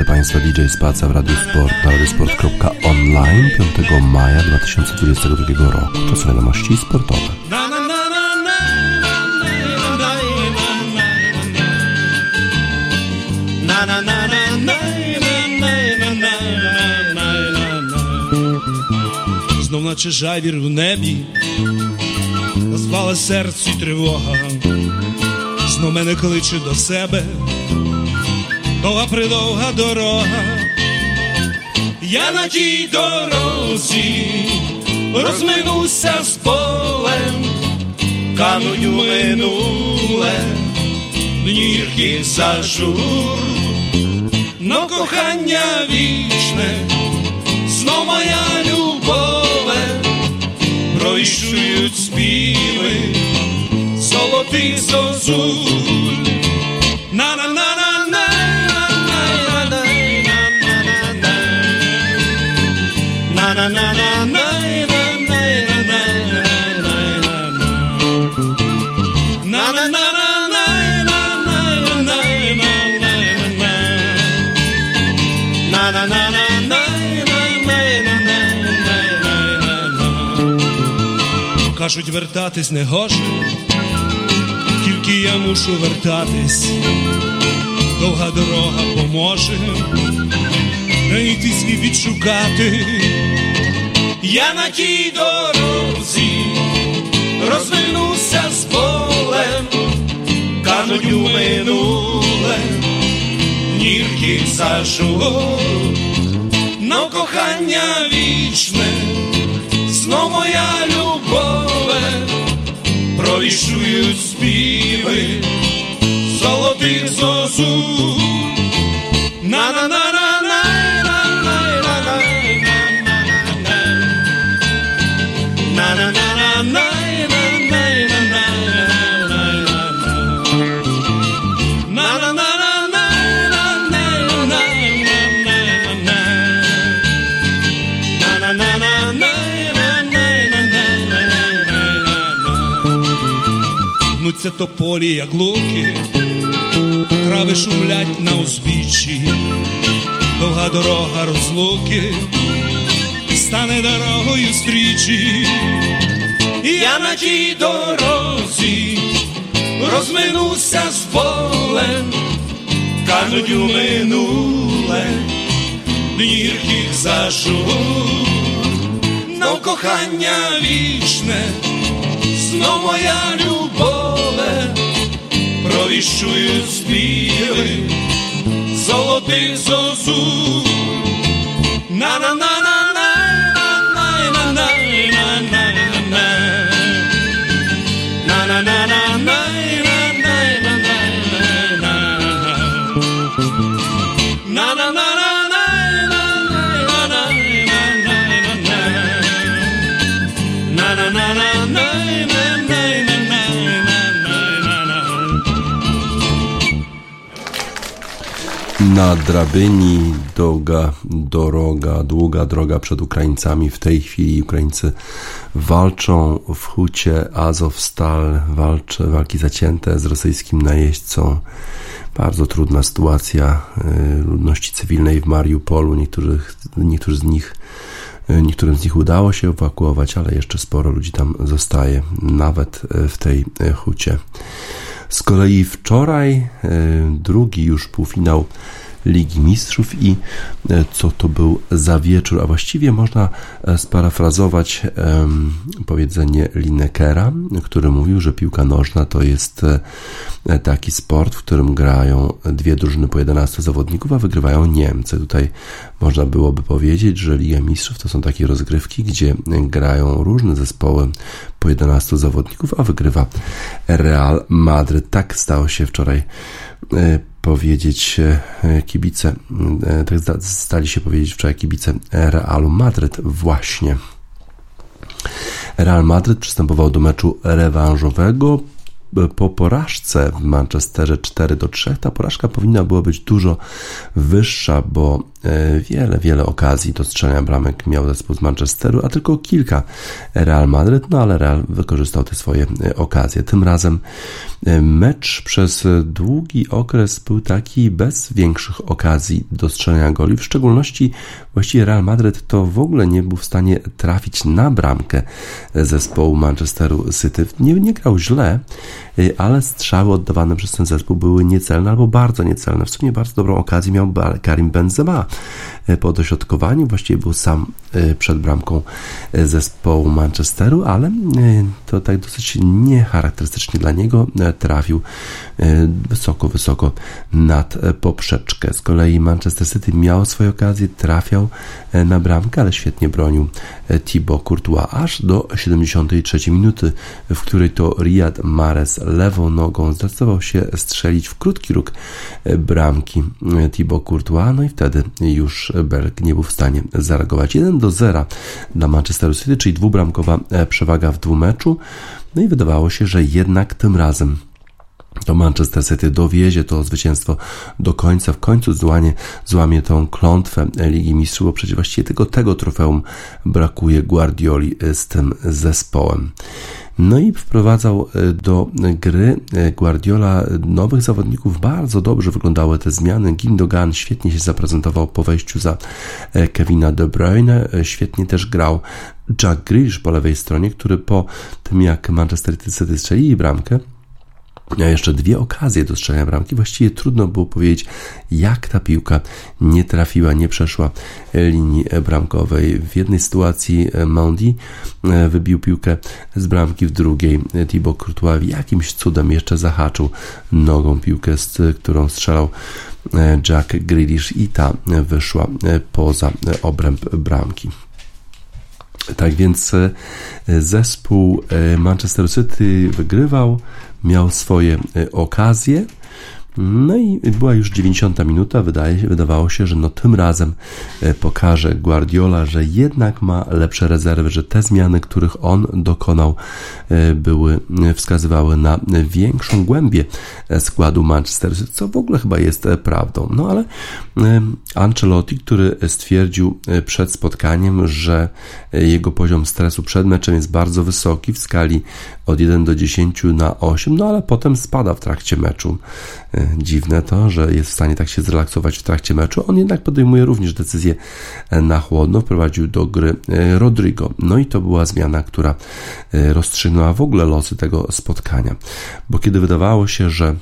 Witam Państwa DJ Spaca w Radiu Sport na radiosport.online 5 maja 2022 roku. To są wiadomości sportowe. Знов наче жайвір в небі, розпала серці тривога, знов мене кличе до себе довга придовга дорога, я на тій дорозі. Розминуся з полем, кануть у минуле, днірки зажур, но кохання вічне, знов моя любове, пройшують співи, золотий зозуль. Кажуть, вертатись не гоже, тільки я мушу вертатись, довга дорога поможе, знайти свій відшукати. Я на тій дорозі розвернуся з полем, кануть у минуле, нірки сажу, но кохання вічне, знов моя провішують співи, золотих зозу, Гнуться тополі, як луки, трави шумлять на узбіччі, довга дорога розлуки, стане дорогою стрічі, я на тій дорозі розминуся з полем, кажуть у минуле, днірких зажур, но кохання вічне, знов моя любове, провіщують співи, золотих зозу, на-на-на-на. Na drabyni długa droga, długa droga przed Ukraińcami. W tej chwili Ukraińcy walczą w hucie Azovstal, walczy, walki zacięte z rosyjskim najeźdźcą. Bardzo trudna sytuacja y, ludności cywilnej w Mariupolu. Niektórych, niektórzy z nich y, Niektórym z nich udało się ewakuować, ale jeszcze sporo ludzi tam zostaje, nawet y, w tej hucie. Z kolei wczoraj drugi już półfinał Ligi Mistrzów i e, co to był za wieczór, a właściwie można e, sparafrazować powiedzenie Linekera, który mówił, że piłka nożna to jest e, taki sport, w którym grają dwie drużyny po 11 zawodników, a wygrywają Niemcy. Tutaj można byłoby powiedzieć, że Liga Mistrzów to są takie rozgrywki, gdzie grają różne zespoły po 11 zawodników, a wygrywa Real Madryt. Tak stało się wczoraj powiedzieć e, kibice, e, tak stali się powiedzieć wczoraj kibice Realu Madryt właśnie. Real Madryt przystępował do meczu rewanżowego po porażce w Manchesterze 4 do 3 ta porażka powinna była być dużo wyższa, bo wiele, wiele okazji do strzelania bramek miał zespół z Manchesteru, a tylko kilka Real Madryt, no ale Real wykorzystał te swoje okazje. Tym razem mecz przez długi okres był taki bez większych okazji do strzelania goli, w szczególności właściwie Real Madryt to w ogóle nie był w stanie trafić na bramkę zespołu Manchesteru City. Nie, nie grał źle, ale strzały oddawane przez ten zespół były niecelne albo bardzo niecelne. W sumie bardzo dobrą okazję miał Karim Benzema po dośrodkowaniu, właściwie był sam e, przed bramką e, zespołu Manchesteru, ale e, to tak dosyć niecharakterystycznie dla niego trafił wysoko, wysoko nad poprzeczkę. Z kolei Manchester City miał swoje okazje, trafiał na bramkę, ale świetnie bronił Thibaut Courtois aż do 73 minuty, w której to Riyad Mahrez lewą nogą zdecydował się strzelić w krótki róg bramki Thibaut Courtois, no i wtedy już Belg nie był w stanie zareagować. 1 do 0 dla Manchester City, czyli dwubramkowa przewaga w dwumeczu. No i wydawało się, że jednak tym razem to Manchester City dowiezie to zwycięstwo do końca, w końcu złamie, złamie tą klątwę Ligi Mistrzów, bo przecież właściwie tylko tego trofeum brakuje Guardioli z tym zespołem. No i wprowadzał e, do gry e, Guardiola nowych zawodników. Bardzo dobrze wyglądały te zmiany. Gindogan świetnie się zaprezentował po wejściu za e, Kevina De Bruyne. Świetnie też grał Jack Grealish po lewej stronie, który po tym jak Manchester City strzelili bramkę, Miał jeszcze dwie okazje do strzelania bramki. Właściwie trudno było powiedzieć, jak ta piłka nie trafiła, nie przeszła linii bramkowej. W jednej sytuacji Mondi e, wybił piłkę z bramki, w drugiej Thibaut Courtois jakimś cudem jeszcze zahaczył nogą piłkę, z którą strzelał e, Jack Grealish i ta wyszła e, poza obręb bramki. Tak więc zespół Manchester City wygrywał miał swoje e, okazje. No i była już 90 minuta, wydaje, wydawało się, że no tym razem e, pokaże Guardiola, że jednak ma lepsze rezerwy, że te zmiany, których on dokonał, e, były, wskazywały na większą głębię składu Manchester co w ogóle chyba jest prawdą. No ale Ancelotti, który stwierdził przed spotkaniem, że jego poziom stresu przed meczem jest bardzo wysoki w skali od 1 do 10 na 8, no ale potem spada w trakcie meczu. E, dziwne to, że jest w stanie tak się zrelaksować w trakcie meczu. On jednak podejmuje również decyzję e, na chłodno, wprowadził do gry e, Rodrigo. No i to była zmiana, która rozstrzygnęła w ogóle losy tego spotkania. Bo kiedy wydawało się, że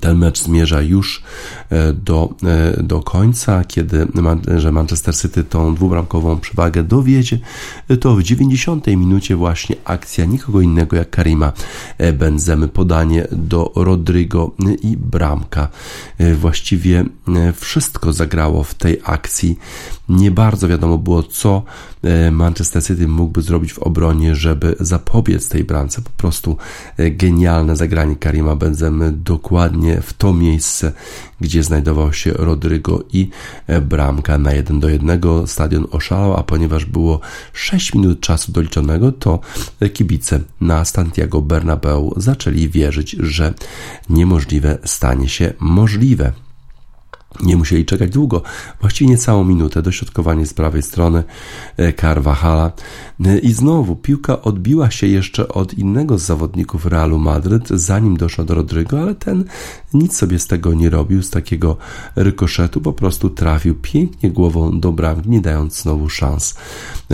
ten mecz zmierza już e, do, e, do końca, kiedy że Manchester City tą dwubramkową przewagę dowiedzie, to w 90 minucie właśnie akcja nikogo innego jak Karima e, Benzemy, podanie do Rodrigo i bramka. Właściwie wszystko zagrało w tej akcji. Nie bardzo wiadomo było, co Manchester City mógłby zrobić w obronie, żeby zapobiec tej bramce. Po prostu genialne zagranie Karima Benzemy, dokładnie dokładnie w to miejsce, gdzie znajdował się Rodrygo i bramka na 1 do 1. Stadion oszalał, a ponieważ było 6 minut czasu doliczonego, to kibice na Santiago Bernabeu zaczęli wierzyć, że niemożliwe stanie się możliwe. Nie musieli czekać długo, właściwie niecałą minutę, dośrodkowanie z prawej strony e, Carvajala. E, i znowu piłka odbiła się jeszcze od innego z zawodników Realu Madryt, zanim doszła do Rodrygo, ale ten nic sobie z tego nie robił, z takiego rykoszetu, po prostu trafił pięknie głową do bramki, nie dając znowu szans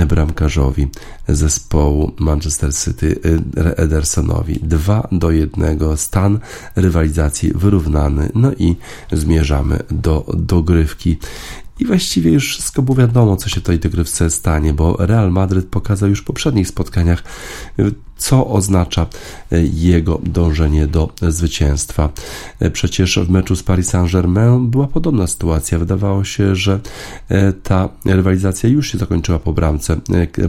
bramkarzowi zespołu Manchester City e, Edersonowi. 2 do 1, stan rywalizacji wyrównany, no i zmierzamy do dogrywki. I właściwie już wszystko było wiadomo, co się tej dogrywce stanie, bo Real Madryt pokazał już w poprzednich spotkaniach co oznacza e, jego dążenie do zwycięstwa. E, przecież w meczu z Paris Saint-Germain była podobna sytuacja. Wydawało się, że e, ta rywalizacja już się zakończyła po bramce,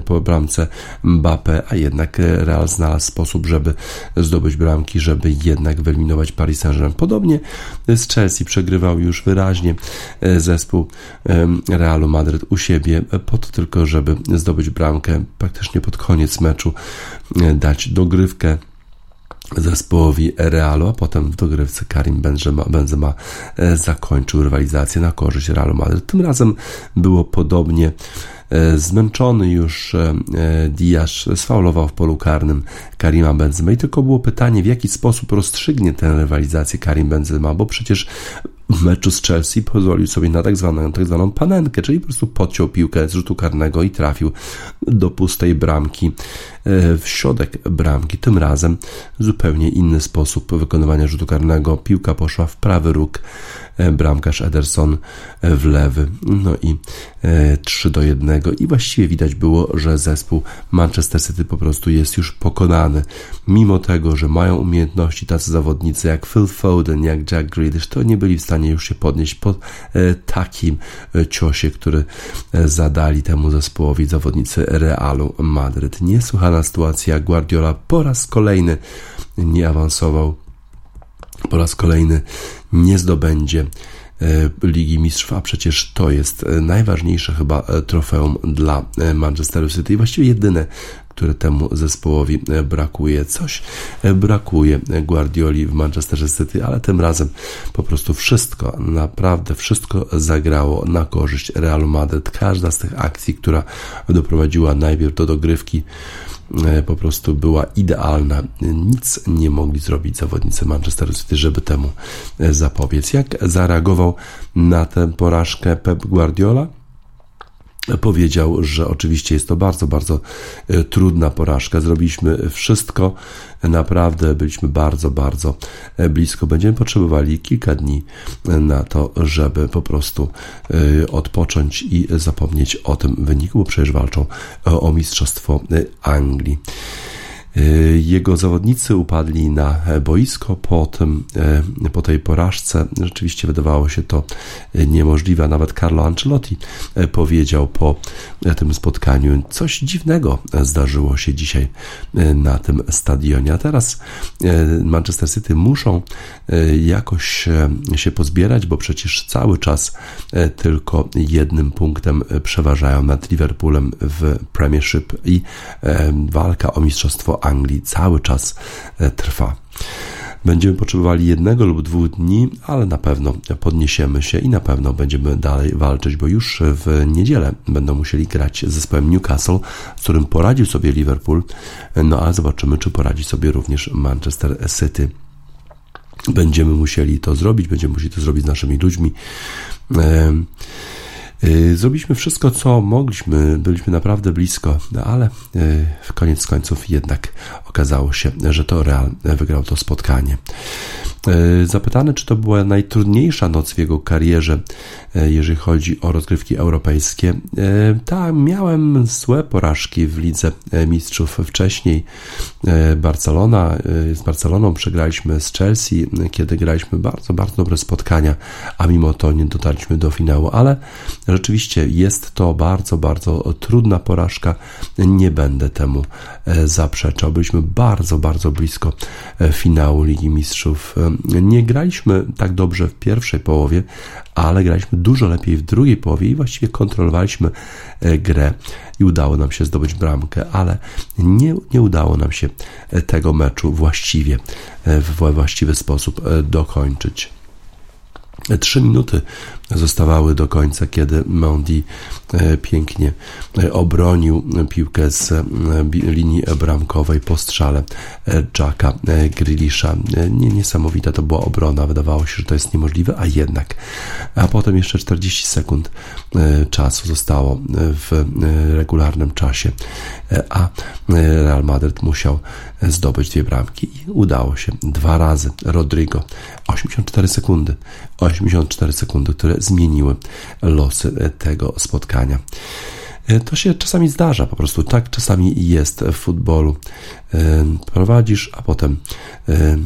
po bramce Mbappé, a jednak Real znalazł sposób, żeby zdobyć bramki, żeby jednak wyeliminować Paris Saint-Germain. Podobnie z Chelsea przegrywał już wyraźnie zespół Realu Madryt u siebie, po to tylko, żeby zdobyć bramkę praktycznie pod koniec meczu dać dogrywkę zespołowi Realu, a potem w dogrywce Karim Benzema, Benzema zakończył rywalizację na korzyść Realu Madryt. Tym razem było podobnie E, zmęczony już e, Diaz sfaulował w polu karnym Karima Benzema i tylko było pytanie, w jaki sposób rozstrzygnie tę rywalizację Karim Benzema, bo przecież w meczu z Chelsea pozwolił sobie na tak zwaną, tak zwaną panenkę, czyli po prostu podciął piłkę z rzutu karnego i trafił do pustej bramki e, w środek bramki. Tym razem zupełnie inny sposób wykonywania rzutu karnego. Piłka poszła w prawy róg bramkarz Ederson e, w lewy. No i 3 e, do 1 i właściwie widać było, że zespół Manchester City po prostu jest już pokonany. Mimo tego, że mają umiejętności tacy zawodnicy jak Phil Foden, jak Jack Grealish, to nie byli w stanie już się podnieść po takim ciosie, który zadali temu zespołowi zawodnicy Realu Madryt. Niesłychana sytuacja. Guardiola po raz kolejny nie awansował po raz kolejny nie zdobędzie e, Ligi Mistrzów, a przecież to jest e, najważniejsze chyba e, trofeum dla Manchester City i właściwie jedyne, które temu zespołowi brakuje. Coś brakuje Guardioli w Manchester City, ale tym razem po prostu wszystko, naprawdę wszystko zagrało na korzyść Realu Madryt. Każda z tych akcji, która doprowadziła najpierw do dogrywki po prostu była idealna. Nic nie mogli zrobić zawodnicy Manchester City, żeby temu e, zapobiec. Jak zareagował na tę porażkę Pep Guardiola? Powiedział, że oczywiście jest to bardzo, bardzo e, trudna porażka. Zrobiliśmy wszystko, naprawdę byliśmy bardzo, bardzo e, blisko. Będziemy potrzebowali kilka dni e, na to, żeby po prostu odpocząć i zapomnieć o tym wyniku, bo przecież walczą o Mistrzostwo Anglii. Y, jego zawodnicy upadli na boisko po, tym, y, po tej porażce. Rzeczywiście wydawało się to niemożliwe. Nawet Carlo Ancelotti y, powiedział po tym spotkaniu, coś dziwnego zdarzyło się dzisiaj na tym stadionie. A teraz Manchester City muszą jakoś się pozbierać, bo przecież cały czas tylko jednym punktem przeważają nad Liverpoolem w Premiership i walka o mistrzostwo Anglii cały czas e, trwa. Będziemy potrzebowali jednego lub dwóch dni, ale na pewno podniesiemy się i na pewno będziemy dalej walczyć, bo już w niedzielę będą musieli grać z zespołem Newcastle, z którym poradził sobie Liverpool, no a zobaczymy, czy poradzi sobie również Manchester City. Będziemy musieli to zrobić, będziemy musieli to zrobić z naszymi ludźmi. Y, zrobiliśmy wszystko, co mogliśmy, byliśmy naprawdę blisko, no ale y, w koniec końców jednak okazało się, że to Real wygrał to spotkanie. Y, zapytany, czy to była najtrudniejsza noc w jego karierze, jeżeli chodzi o rozgrywki europejskie. Tak, miałem złe porażki w Lidze Mistrzów wcześniej. Barcelona, z Barceloną przegraliśmy z Chelsea, kiedy graliśmy bardzo, bardzo dobre spotkania, a mimo to nie dotarliśmy do finału, ale Rzeczywiście jest to bardzo, bardzo trudna porażka. Nie będę temu e, zaprzeczał. Byliśmy bardzo, bardzo blisko e, finału Ligi Mistrzów. E, nie graliśmy tak dobrze w pierwszej połowie, ale graliśmy dużo lepiej w drugiej połowie i właściwie kontrolowaliśmy grę i udało nam się zdobyć bramkę, ale nie, nie udało nam się tego meczu właściwie, w właściwy sposób dokończyć. Trzy minuty zostawały do końca, kiedy Mondi e, pięknie e, obronił piłkę z e, linii bramkowej po strzale Jacka Grealisha. Niesamowita to była obrona, wydawało się, że to jest niemożliwe, a jednak. A potem jeszcze 40 sekund czasu zostało w regularnym czasie, a Real Madrid musiał zdobyć dwie bramki i udało się dwa razy. Rodrigo 84 sekundy, 84 sekundy, które zmieniły losy tego spotkania. E, to się czasami zdarza, po prostu tak czasami jest w futbolu. E, prowadzisz, a potem e,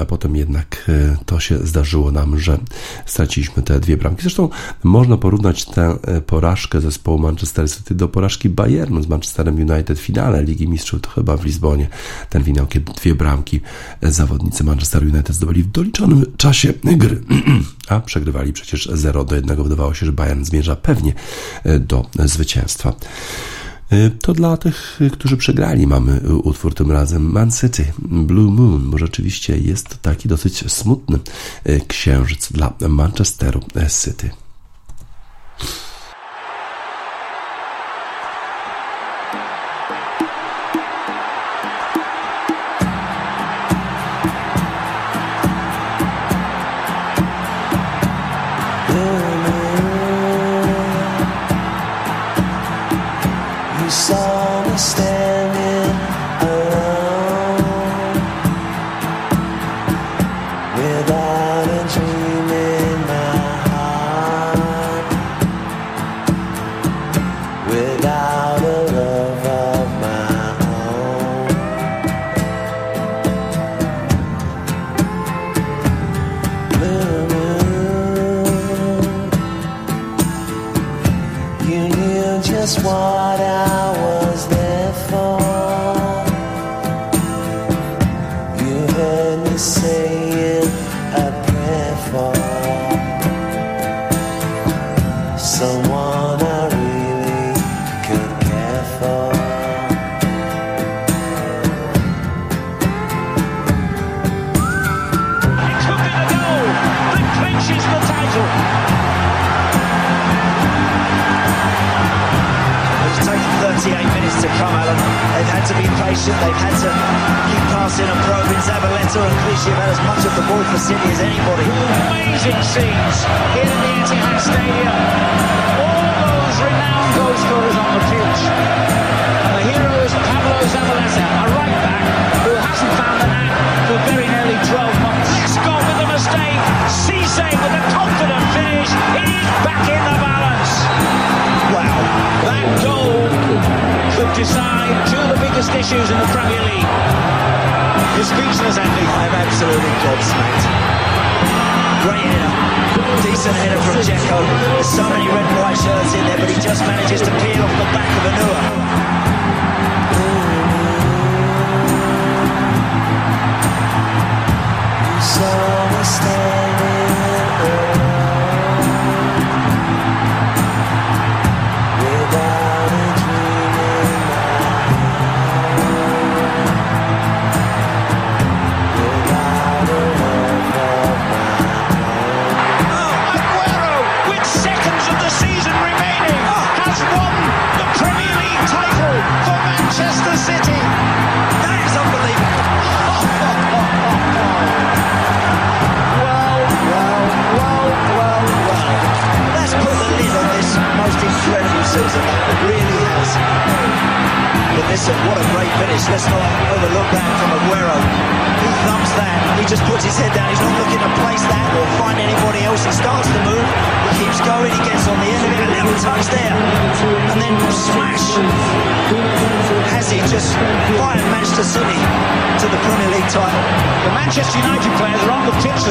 a potem jednak yy, to się zdarzyło nam, że straciliśmy te dwie bramki. Zresztą można porównać tę e, porażkę zespołu Manchester City do porażki Bayernu z Manchesterem United w finale Ligi Mistrzów, to chyba w Lizbonie ten finał, kiedy dwie bramki e, zawodnicy Manchester United zdobyli w doliczonym czasie gry, a przegrywali przecież 0 do 1. Wydawało się, że Bayern zmierza pewnie e, do zwycięstwa. To dla tych, którzy przegrali, mamy utwór tym razem Man City, Blue Moon, bo rzeczywiście jest to taki dosyć smutny księżyc dla Manchesteru City.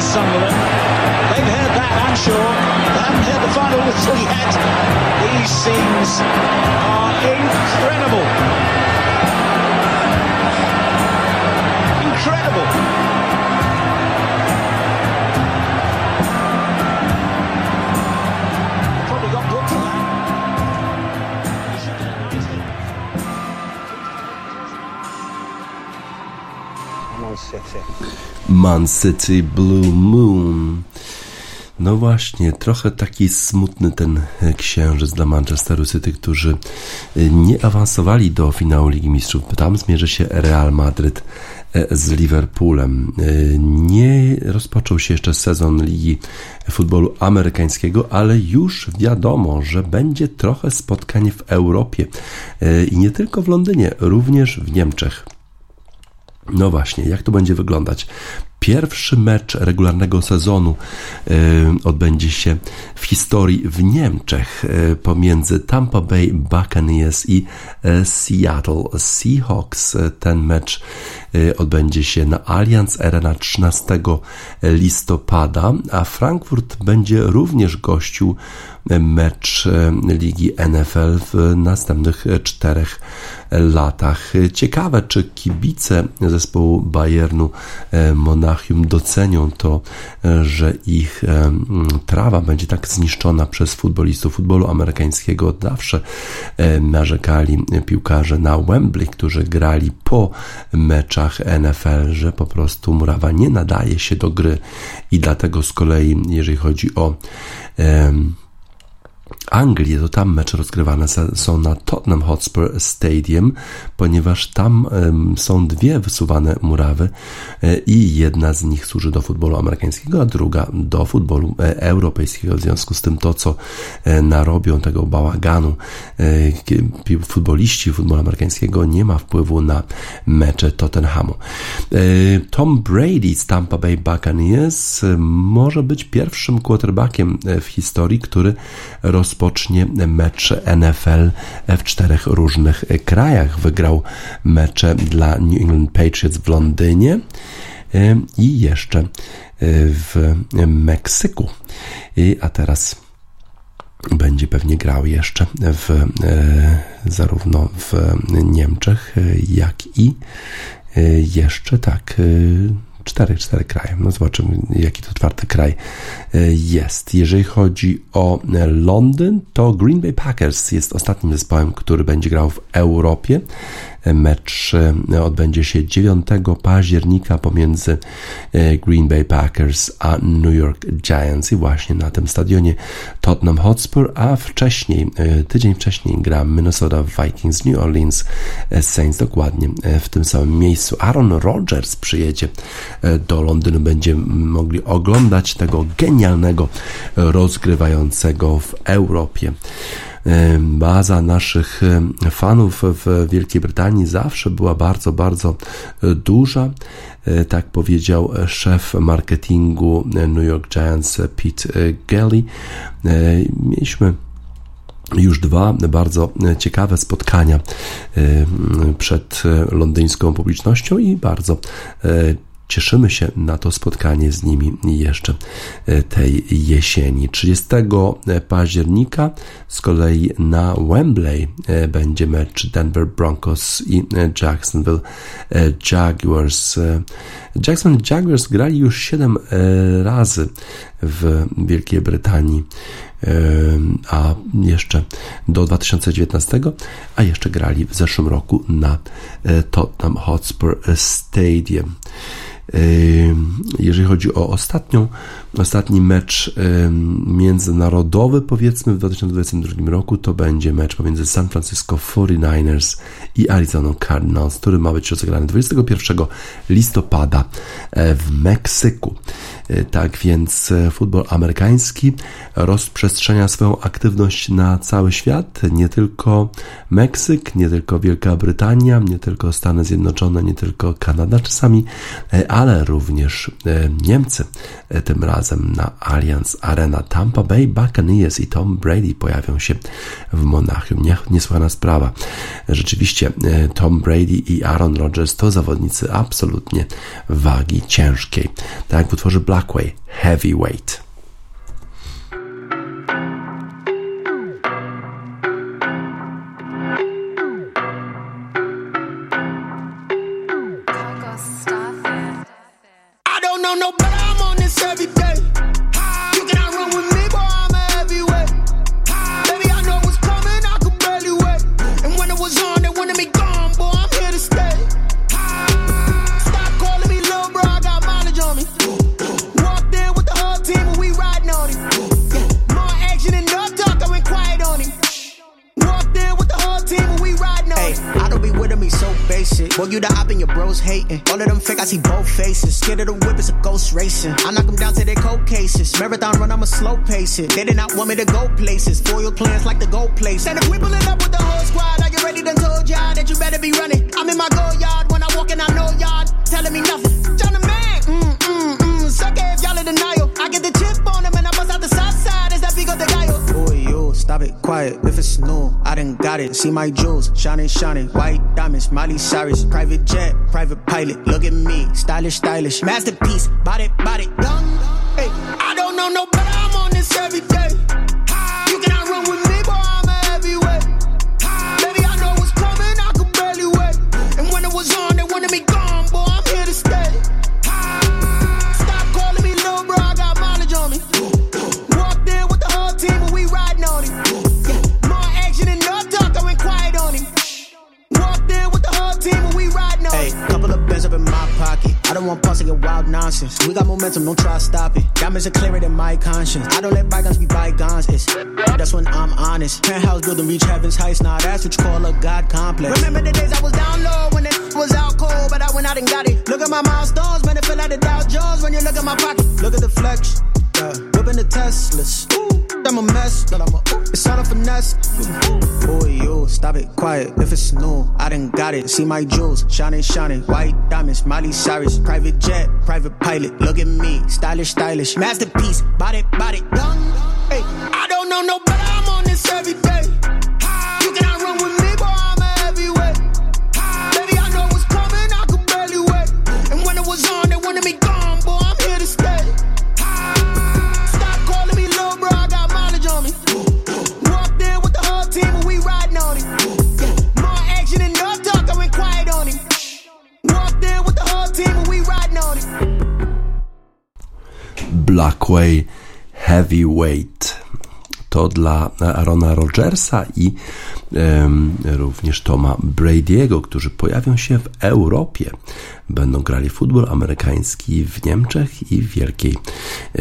to Sunderland. They've heard that, I'm sure. They haven't heard the final whistle yet. These scenes are incredible. Incredible. Man City Blue Moon. No właśnie, trochę taki smutny ten księżyc dla Manchesteru City, którzy nie awansowali do finału Ligi Mistrzów. Tam zmierzy się Real Madryt e, z Liverpoolem. E, nie rozpoczął się jeszcze sezon Ligi Futbolu Amerykańskiego, ale już wiadomo, że będzie trochę spotkań w Europie e, i nie tylko w Londynie, również w Niemczech. No właśnie, jak to będzie wyglądać? Pierwszy mecz regularnego sezonu e, odbędzie się w historii w Niemczech e, pomiędzy Tampa Bay Buccaneers i e, Seattle Seahawks. Ten mecz odbędzie się na Allianz Arena 13 listopada, a Frankfurt będzie również gościł mecz Ligi NFL w następnych czterech latach. Ciekawe, czy kibice zespołu Bayernu Monachium docenią to, że ich trawa będzie tak zniszczona przez futbolistów futbolu amerykańskiego. Zawsze narzekali piłkarze na Wembley, którzy grali po meczach NFL, że po prostu murawa nie nadaje się do gry i dlatego z kolei, jeżeli chodzi o Anglii, to tam mecze rozgrywane są na Tottenham Hotspur Stadium, ponieważ tam są dwie wysuwane murawy e, i jedna z nich służy do futbolu amerykańskiego, a druga do futbolu e, europejskiego. W związku z tym to, co e, narobią tego bałaganu futboliści futbolu amerykańskiego nie ma wpływu na mecze Tottenhamu. Tom Brady z Tampa Bay Buccaneers może być pierwszym quarterbackiem w historii, który rozpocznie mecz NFL w czterech różnych krajach. Wygrał mecze dla New England Patriots w Londynie i jeszcze w Meksyku. A teraz będzie pewnie grał jeszcze w, zarówno w Niemczech, jak i jeszcze tak cztery, cztery kraje. No zobaczymy, jaki to czwarty kraj e, jest. Jeżeli chodzi o e, Londyn, to Green Bay Packers jest ostatnim zespołem, który będzie grał w Europie. Mecz e, odbędzie się 9 października pomiędzy Green Bay Packers a New York Giants i właśnie na tym stadionie Tottenham Hotspur, a wcześniej, tydzień wcześniej gra Minnesota Vikings, New Orleans Saints dokładnie w tym samym miejscu. Aaron Rodgers przyjedzie do Londynu, będziemy mogli oglądać tego genialnego rozgrywającego w Europie baza naszych fanów w Wielkiej Brytanii zawsze była bardzo, bardzo e, duża. E, tak powiedział szef marketingu New York Giants Pete Gelly. E, mieliśmy już dwa bardzo ciekawe spotkania przed londyńską publicznością i bardzo Cieszymy się na to spotkanie z nimi jeszcze e, tej jesieni. 30 października z kolei na Wembley e, będzie mecz Denver Broncos i e, Jacksonville Jaguars. Jacksonville Jaguars grali już 7 razy w Wielkiej Brytanii a jeszcze do 2019, a jeszcze grali w zeszłym roku na Tottenham Hotspur Stadium. Jeżeli chodzi o ostatnią, ostatni mecz międzynarodowy, powiedzmy w 2022 roku, to będzie mecz pomiędzy San Francisco 49ers i Arizona Cardinals, który ma być rozegrany 21 listopada e, w Meksyku. E, tak więc e, futbol amerykański rozprzestrzenia swoją aktywność na cały świat, nie tylko Meksyk, nie tylko Wielka Brytania, nie tylko Stany Zjednoczone, nie tylko Kanada czasami, ale również Niemcy. Tym razem na Allianz Arena Tampa Bay Buccaneers i Tom Brady pojawią się w Monachium. Niesłychana sprawa. Rzeczywiście Tom Brady i Aaron Rodgers to zawodnicy absolutnie wagi ciężkiej. Tak jak w utworze Black Blackway Heavyweight. Slow pace it. They did not want me to go places. Foil plans like the gold place. And if we pulling up with the whole squad, are you ready? Done told y'all that you better be running. I'm in my go yard when I walk in, I know y'all telling me nothing. John the man, mm mm mm. Suck it if y'all in denial. I get the chip on him and I bust out the south side. Is that of the guy? Boy, you stop it, quiet. If it's new, I done got it. See my jewels, shining, shining. White diamonds, Miley Cyrus. Private jet, private pilot. Look at me, stylish, stylish. Masterpiece, body, body, momentum, don't try to stop it. Diamonds are clearer than my conscience. I don't let bygones be bygones. It's that's when I'm honest. Penthouse building, reach heaven's heights. Now that's what you call a God complex. Remember the days I was down low when it was out cold, but I went out and got it. Look at my milestones, man, it feel like the Dow Jones when you look at my pocket. Look at the flex. Yeah. Whipping the Teslas. I'm a mess, but I'm a, it's all a finesse. Boy, you stop it, quiet. If it's new, I done got it. See my jewels, shining, shining. White diamonds, Miley Cyrus. Private jet, private pilot. Look at me, stylish, stylish. Masterpiece, body, body, young. Hey, I don't know no better. I'm on this every day. Blackway Heavyweight. To dla Arona Rogersa i um, również Toma Brady'ego, którzy pojawią się w Europie. Będą grali futbol amerykański w Niemczech i w Wielkiej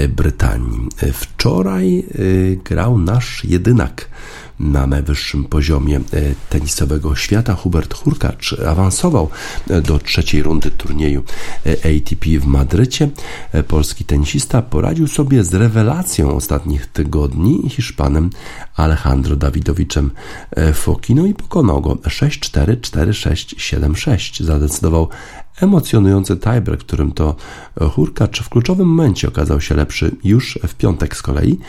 Brytanii. Wczoraj y, grał nasz jedynak na najwyższym poziomie tenisowego świata. Hubert Hurkacz awansował do trzeciej rundy turnieju ATP w Madrycie. Polski tenisista poradził sobie z rewelacją ostatnich tygodni Hiszpanem Alejandro Dawidowiczem Fokino i pokonał go 6-4, 4-6, 7-6. Zadecydował emocjonujący tiebreak, w którym to Hurkacz w kluczowym momencie okazał się lepszy już w piątek z kolei.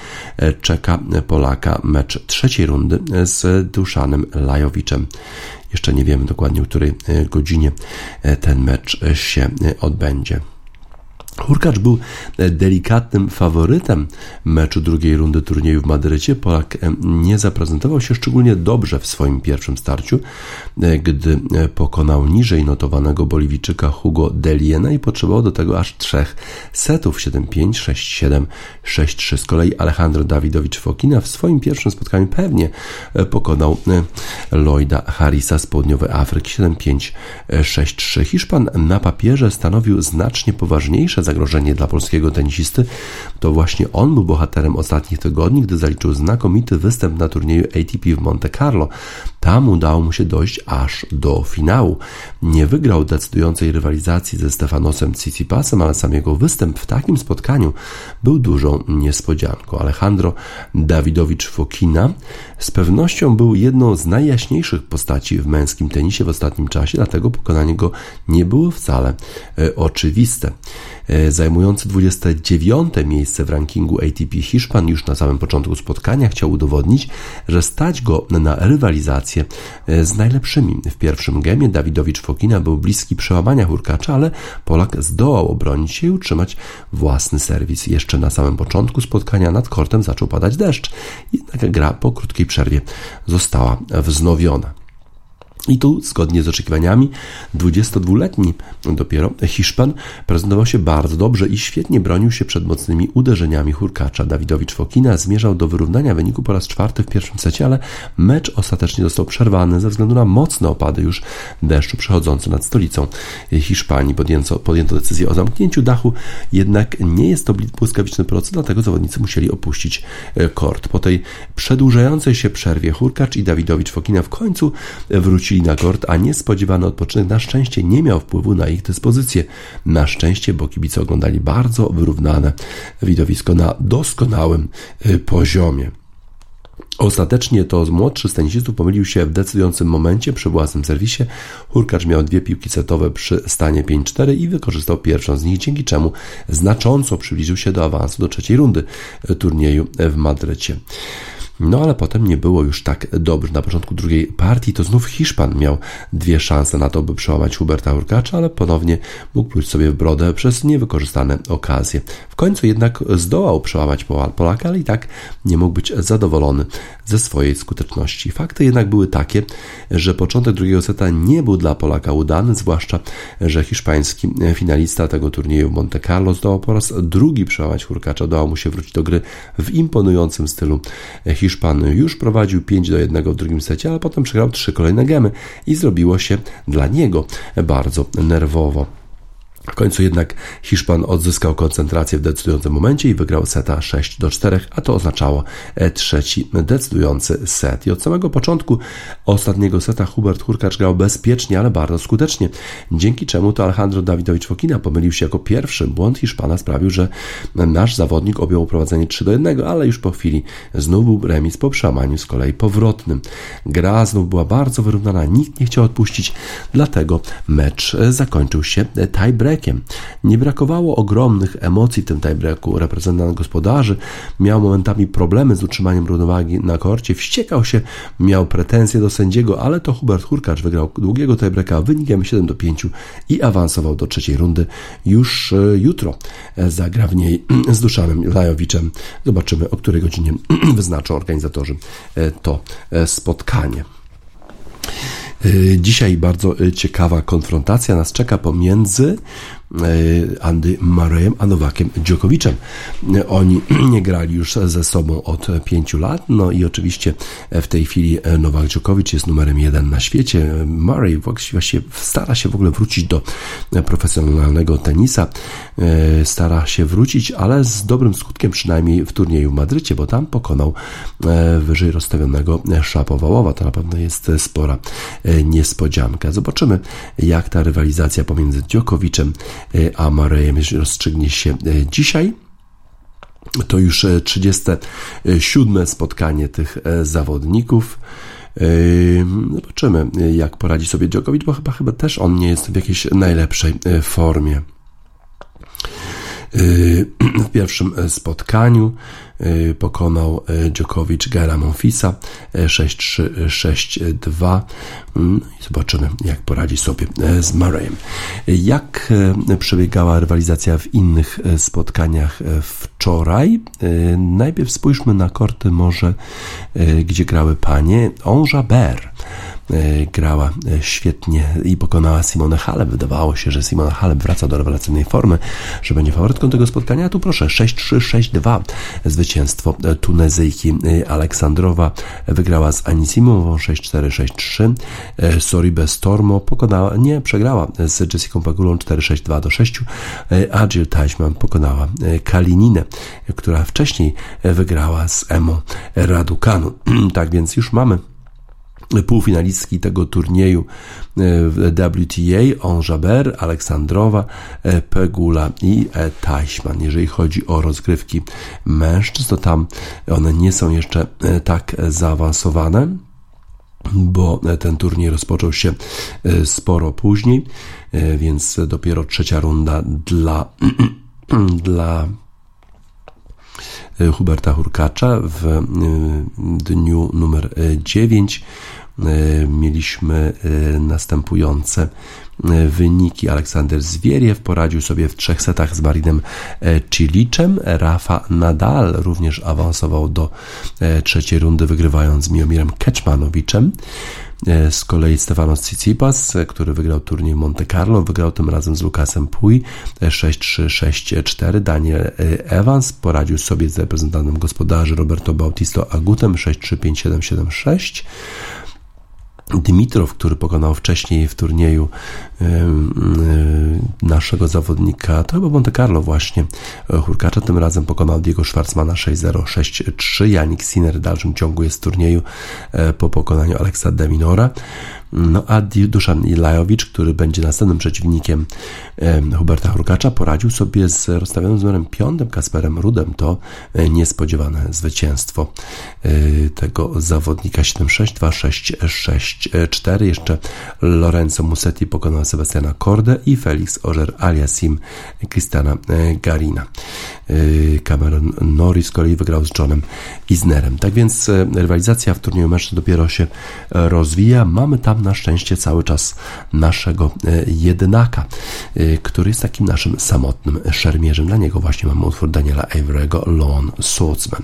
Czeka Polaka mecz trzeciej rundy z Duszanem Lajowiczem. Jeszcze nie wiemy dokładnie, o której godzinie ten mecz się odbędzie. Hurkacz był delikatnym faworytem meczu drugiej rundy turnieju w Madrycie. Polak nie zaprezentował się szczególnie dobrze w swoim pierwszym starciu, gdy pokonał niżej notowanego Boliwijczyka Hugo Deliena i potrzebował do tego aż trzech setów 7-5, 6-7, 6-3. Z kolei Alejandro Dawidowicz Fokina w swoim pierwszym spotkaniu pewnie pokonał Lloyda Harrisa z południowej Afryki 7-5, 6-3. Hiszpan na papierze stanowił znacznie poważniejsze zagrożenie dla polskiego tenisisty, to właśnie on był bohaterem ostatnich tygodni, gdy zaliczył znakomity występ na turnieju ATP w Monte Carlo. Tam udało mu się dojść aż do finału. Nie wygrał decydującej rywalizacji ze Stefanosem Tsitsipasem, ale sam jego występ w takim spotkaniu był dużą niespodzianką. Alejandro Dawidowicz Fokina z pewnością był jedną z najjaśniejszych postaci w męskim tenisie w ostatnim czasie, dlatego pokonanie go nie było wcale e, oczywiste. Zajmujący 29 miejsce w rankingu ATP Hiszpan już na samym początku spotkania chciał udowodnić, że stać go na rywalizację z najlepszymi. W pierwszym gemie Dawidowicz Fokina był bliski przełamania Hurkacza, ale Polak zdołał obronić się i utrzymać własny serwis. Jeszcze na samym początku spotkania nad kortem zaczął padać deszcz, jednak gra po krótkiej przerwie została wznowiona. I tu, zgodnie z oczekiwaniami, 22-letni dopiero Hiszpan prezentował się bardzo dobrze i świetnie bronił się przed mocnymi uderzeniami Hurkacza. Dawidowicz Fokina zmierzał do wyrównania wyniku po raz czwarty w pierwszym secie, ale mecz ostatecznie został przerwany ze względu na mocne opady już deszczu przechodzące nad stolicą Hiszpanii. Podjęto, podjęto decyzję o zamknięciu dachu, jednak nie jest to błyskawiczny proces, dlatego zawodnicy musieli opuścić kort. Po tej przedłużającej się przerwie Hurkacz i Dawidowicz Fokina w końcu wrócili wrócili na kort, a niespodziewany odpoczynek na szczęście nie miał wpływu na ich dyspozycję. Na szczęście, bo kibice oglądali bardzo wyrównane widowisko na doskonałym y, poziomie. Ostatecznie to młodszy z tenisistów pomylił się w decydującym momencie przy własnym serwisie. Hurkacz miał dwie piłki setowe przy stanie 5-4 i wykorzystał pierwszą z nich, dzięki czemu znacząco przybliżył się do awansu do trzeciej rundy turnieju w Madrycie. No ale potem nie było już tak dobrze. Na początku drugiej partii to znów Hiszpan miał dwie szanse na to, by przełamać Huberta Hurkacza, ale ponownie mógł pójść sobie w brodę przez niewykorzystane okazje. W końcu jednak zdołał przełamać Polaka, ale i tak nie mógł być zadowolony ze swojej skuteczności. Fakty jednak były takie, że początek drugiego seta nie był dla Polaka udany, zwłaszcza, że hiszpański finalista tego turnieju Monte Carlo zdołał po raz drugi przełamać Hurkacza, udało mu się wrócić do gry w imponującym stylu Hiszpan już prowadził 5 do 1 w drugim secie, ale potem przegrał trzy kolejne gemy i zrobiło się dla niego bardzo nerwowo. W końcu jednak Hiszpan odzyskał koncentrację w decydującym momencie i wygrał seta 6 do 4, a to oznaczało e, trzeci decydujący set. I od samego początku ostatniego seta Hubert Hurkacz grał bezpiecznie, ale bardzo skutecznie, dzięki czemu to Alejandro Dawidowicz Fokina pomylił się jako pierwszy. Błąd Hiszpana sprawił, że nasz zawodnik objął prowadzenie 3 do 1, ale już po chwili znów był remis po przełamaniu z kolei powrotnym. Gra znów była bardzo wyrównana, nikt nie chciał odpuścić, dlatego mecz e, zakończył się tiebreak Nie brakowało ogromnych emocji w tym tiebreaku. Reprezentant gospodarzy miał momentami problemy z utrzymaniem równowagi na korcie, wściekał się, miał pretensje do sędziego, ale to Hubert Hurkacz wygrał długiego tiebreaka wynikiem 7 do 5 i awansował do trzeciej rundy. Już e, jutro e, zagra w niej z Duszanem Lajowiczem. Zobaczymy, o której godzinie wyznaczą organizatorzy e, to spotkanie. Dzisiaj bardzo ciekawa konfrontacja nas czeka pomiędzy Andy Murrayem a Nowakiem Djokoviczem. Oni nie grali już ze sobą od pięciu lat, no i oczywiście w tej chwili Nowak Djokovic jest numerem jeden na świecie. Murray właściwie stara się w ogóle wrócić do profesjonalnego tenisa, e, stara się wrócić, ale z dobrym skutkiem przynajmniej w turnieju w Madrycie, bo tam pokonał e, wyżej rozstawionego Szapowałowa. To na pewno jest spora niespodzianka. Zobaczymy, jak ta rywalizacja pomiędzy Djokovicem E, a Marejem rozstrzygnie się e, dzisiaj. To już 37 e, spotkanie tych zawodników. Zobaczymy, jak poradzi sobie Djokovic, bo chyba, chyba też on nie jest w jakiejś najlepszej formie. W pierwszym spotkaniu pokonał y, Djokovic Gara Monfisa 6-3, y, 6-2 mm, i zobaczymy jak poradzi sobie z Murrayem. Jak przebiegała rywalizacja w innych spotkaniach wczoraj? Najpierw spójrzmy na korty może, gdzie grały panie. Onja Ber grała świetnie i pokonała Simone Halep. Wydawało się, że Simone Halep wraca do rewelacyjnej formy, że będzie faworytką tego spotkania. A tu proszę 6-3, 6-2 zwycięstwo Tunezyjki Aleksandrowa wygrała z Anisimową 6-4, 6-3. Soribe Stormo pokonała, nie, przegrała z Jessica Pagulą 4-6, 2 6. A Jill pokonała Kalininę, która wcześniej wygrała z Emo Radukanu. tak więc już mamy półfinalistki tego turnieju e, WTA, Onjaber, Aleksandrowa, e, Pegula i e, Teichmann. Jeżeli chodzi o rozgrywki mężczyzn, to tam one nie są jeszcze tak zaawansowane bo ten turniej rozpoczął się sporo później, więc dopiero trzecia runda dla, dla Huberta Hurkacza w dniu numer 9 E, mieliśmy e, następujące e, wyniki. Aleksander Zwieriew poradził sobie w trzech setach z Marinem Ciliczem. Rafa Nadal również awansował do trzeciej rundy, wygrywając z Miomirem Keczmanowiczem. E, z kolei Stefanos Tsitsipas, e, który wygrał turniej Monte Carlo, wygrał tym razem z Lukasem Puy 6-3, e, 6-4. Daniel Evans poradził sobie z reprezentantem gospodarzy Roberto Bautisto Agutem 6-3, 5-7, 7-6. Dimitrow, który pokonał wcześniej w turnieju naszego zawodnika, to chyba Monte Carlo właśnie, Hurkacza, tym razem pokonał Diego Schwarzmana 6-0, 6-3. Janik Sinner w dalszym ciągu jest w turnieju e, po pokonaniu Aleksa Deminora. No a Duszan Ilajowicz, który będzie następnym przeciwnikiem Huberta Hurkacza, poradził sobie z rozstawionym z numerem 5 Kasperem Rudem. To e, niespodziewane zwycięstwo e, tego zawodnika 7-6, 2-6, 6-4. Jeszcze Lorenzo Musetti pokonał Sebastiana Kordę i Felix Ożer aliasim Kristana e, Garina. Cameron Norris z kolei wygrał z Johnem Isnerem. Tak więc rywalizacja w turnieju meczu dopiero się rozwija. Mamy tam na szczęście cały czas naszego e, jednaka, e, który jest takim naszym samotnym szermierzem. Dla niego właśnie mamy utwór Daniela Avery'ego Lone Swordsman.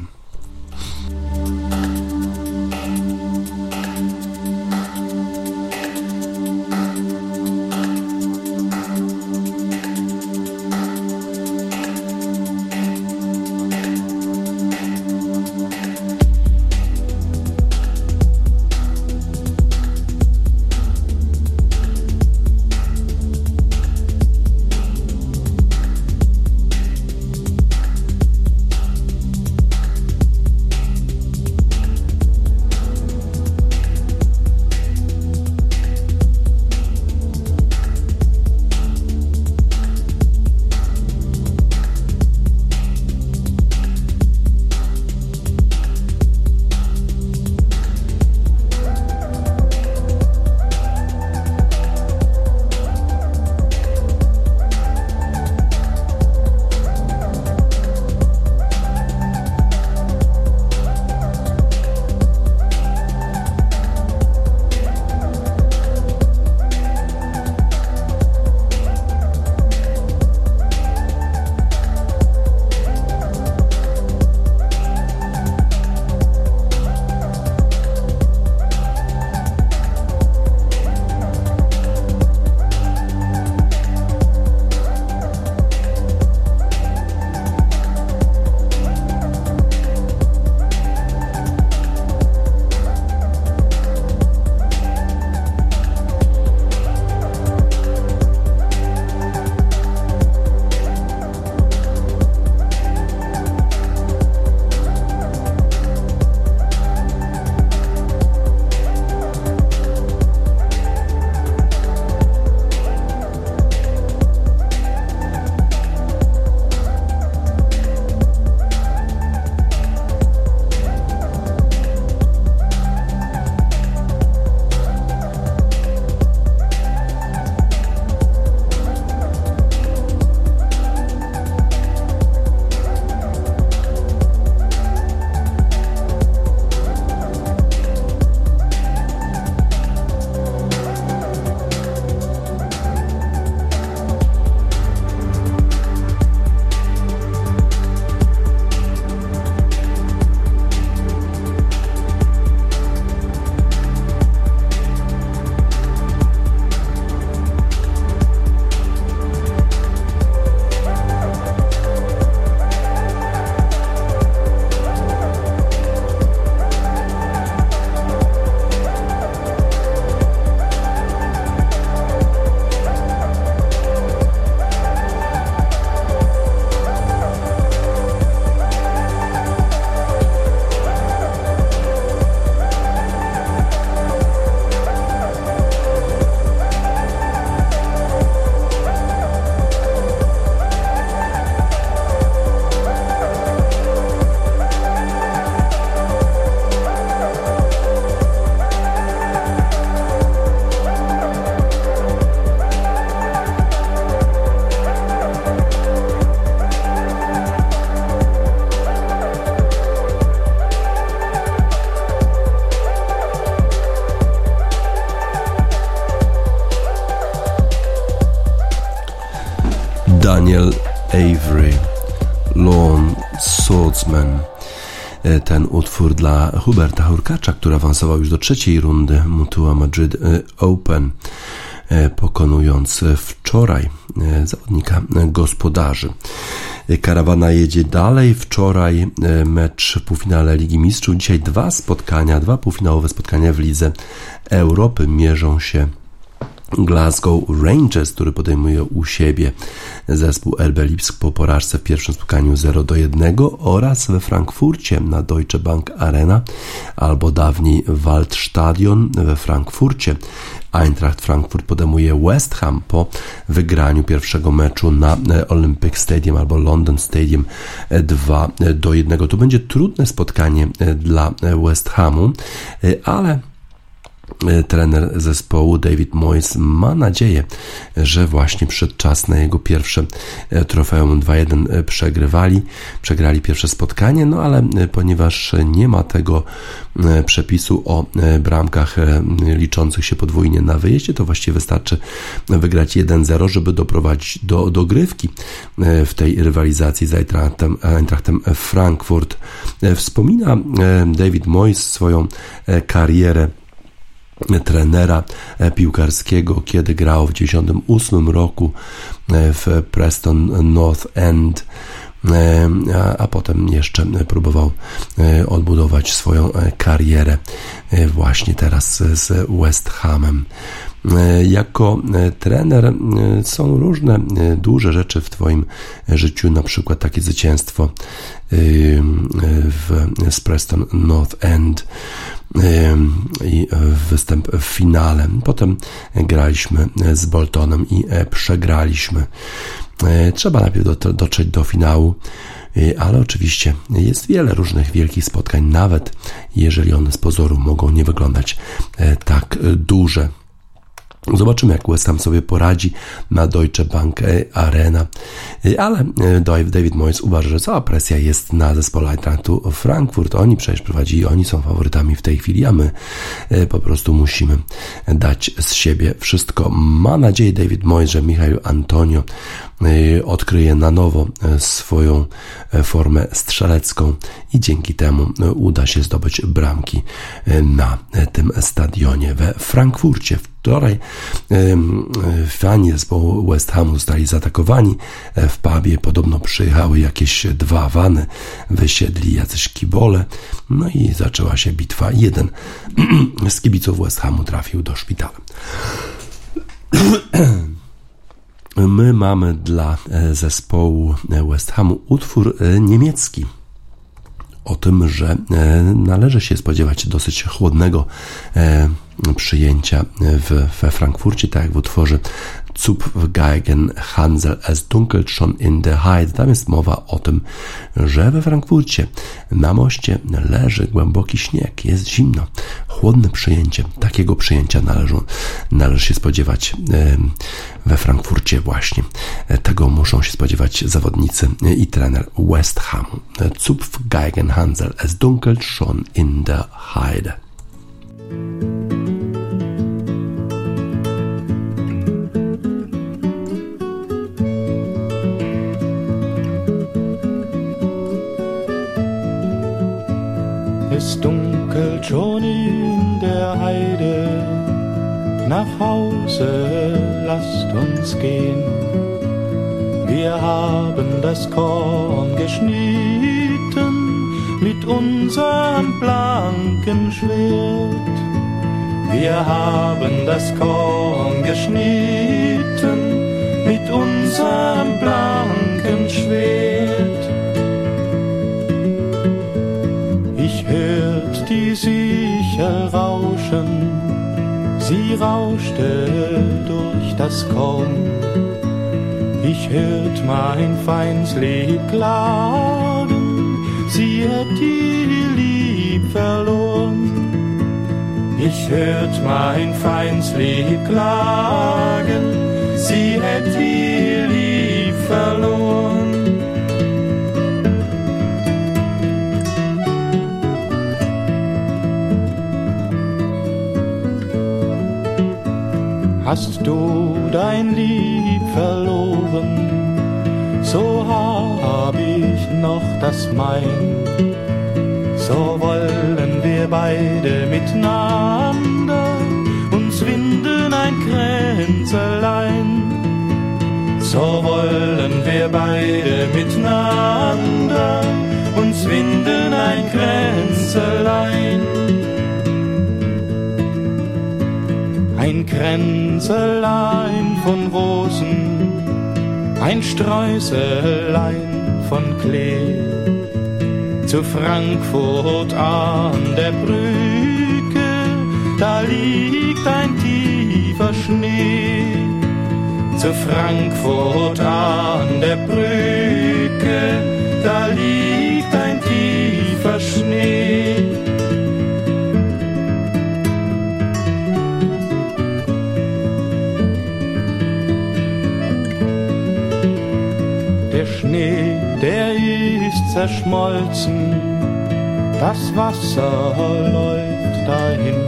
Dla Huberta Hurkacza, który awansował już do trzeciej rundy Mutua Madrid e, Open, e, pokonując wczoraj zawodnika gospodarzy. Karawana jedzie dalej. Wczoraj mecz półfinale Ligi Mistrzów. Dzisiaj dwa spotkania, dwa półfinałowe spotkania w Lidze Europy mierzą się Glasgow Rangers, który podejmuje u siebie zespół RB Lipsk po porażce w pierwszym spotkaniu 0 do 1 oraz we Frankfurcie na Deutsche Bank Arena albo dawniej Waldstadion we Frankfurcie. Eintracht Frankfurt podejmuje West Ham po wygraniu pierwszego meczu na Olympic Stadium albo London Stadium 2 do 1. To będzie trudne spotkanie dla West Hamu, ale E, trener zespołu David Moyes ma nadzieję, że właśnie przed czas na jego pierwsze e, trofeum 2-1 e, przegrywali, przegrali pierwsze spotkanie, no ale ponieważ nie ma tego przepisu o bramkach liczących się podwójnie na wyjeździe, to właściwie wystarczy wygrać 1-0, żeby doprowadzić do dogrywki w tej rywalizacji z Eintrachtem, Eintrachtem Frankfurt. Wspomina David Moyes swoją karierę trenera e, piłkarskiego, kiedy grał w 1998 roku e, w Preston North End. E, a, potem jeszcze próbował odbudować swoją karierę właśnie teraz z West Hamem. Jako trener są różne duże rzeczy w Twoim życiu, na przykład takie zwycięstwo w, z Preston North End i występ w finale. Potem graliśmy z Boltonem i e, przegraliśmy. E, trzeba najpierw dotrzeć do finału, e, ale oczywiście jest wiele różnych wielkich spotkań, nawet jeżeli one z pozoru mogą nie wyglądać tak duże. Zobaczymy, jak West Ham sobie poradzi na Deutsche Bank Arena. Ale e, David Moyes uważa, że cała presja jest na zespole Eintrachtu Frankfurt. Oni przecież prowadzili, oni są faworytami w tej chwili, a my e, po prostu musimy dać z siebie wszystko. Ma nadzieję David Moyes, że Michał Antonio e, odkryje na nowo swoją formę strzelecką i dzięki temu uda się zdobyć bramki na tym stadionie we Frankfurcie. Wczoraj fani zespołu West Hamu zostali zaatakowani w pubie. Podobno przyjechały jakieś dwa wany, wysiedli jacyś kibole, no i zaczęła się bitwa. Jeden z kibiców West Hamu trafił do szpitala. My mamy dla e, zespołu West Hamu utwór e, niemiecki o tym, że e, należy się spodziewać dosyć chłodnego przyjęcia w, we Frankfurcie, tak jak w utworze Zupfgeigen Hansel, es dunkelt schon in der Heide. Tam jest mowa o tym, że we Frankfurcie na moście leży głęboki śnieg, jest zimno, chłodne przyjęcie. Takiego przyjęcia należą, należy się spodziewać we Frankfurcie właśnie. Tego muszą się spodziewać zawodnicy i trener West Hamu. Zupfgeigen Hansel, es dunkelt schon in der Heide. Nach Hause lasst uns gehen. Wir haben das Korn geschnitten mit unserem blanken Schwert. Wir haben das Korn geschnitten rauschte durch das Korn. Ich hört mein Feindslied klagen, sie hat die Lieb verloren. Ich hört mein Feindslied klagen, sie hat die Hast du dein Lieb verloren, so hab ich noch das Mein. So wollen wir beide miteinander uns winden ein Kränzelein. So wollen wir beide miteinander uns winden ein Kränzelein. Kränzelein von Rosen, ein Sträußelein von Klee. Zu Frankfurt an der Brücke, da liegt ein tiefer Schnee. Zu Frankfurt an der Brücke, da liegt ein tiefer Schnee. Zerschmolzen, das Wasser läuft dahin.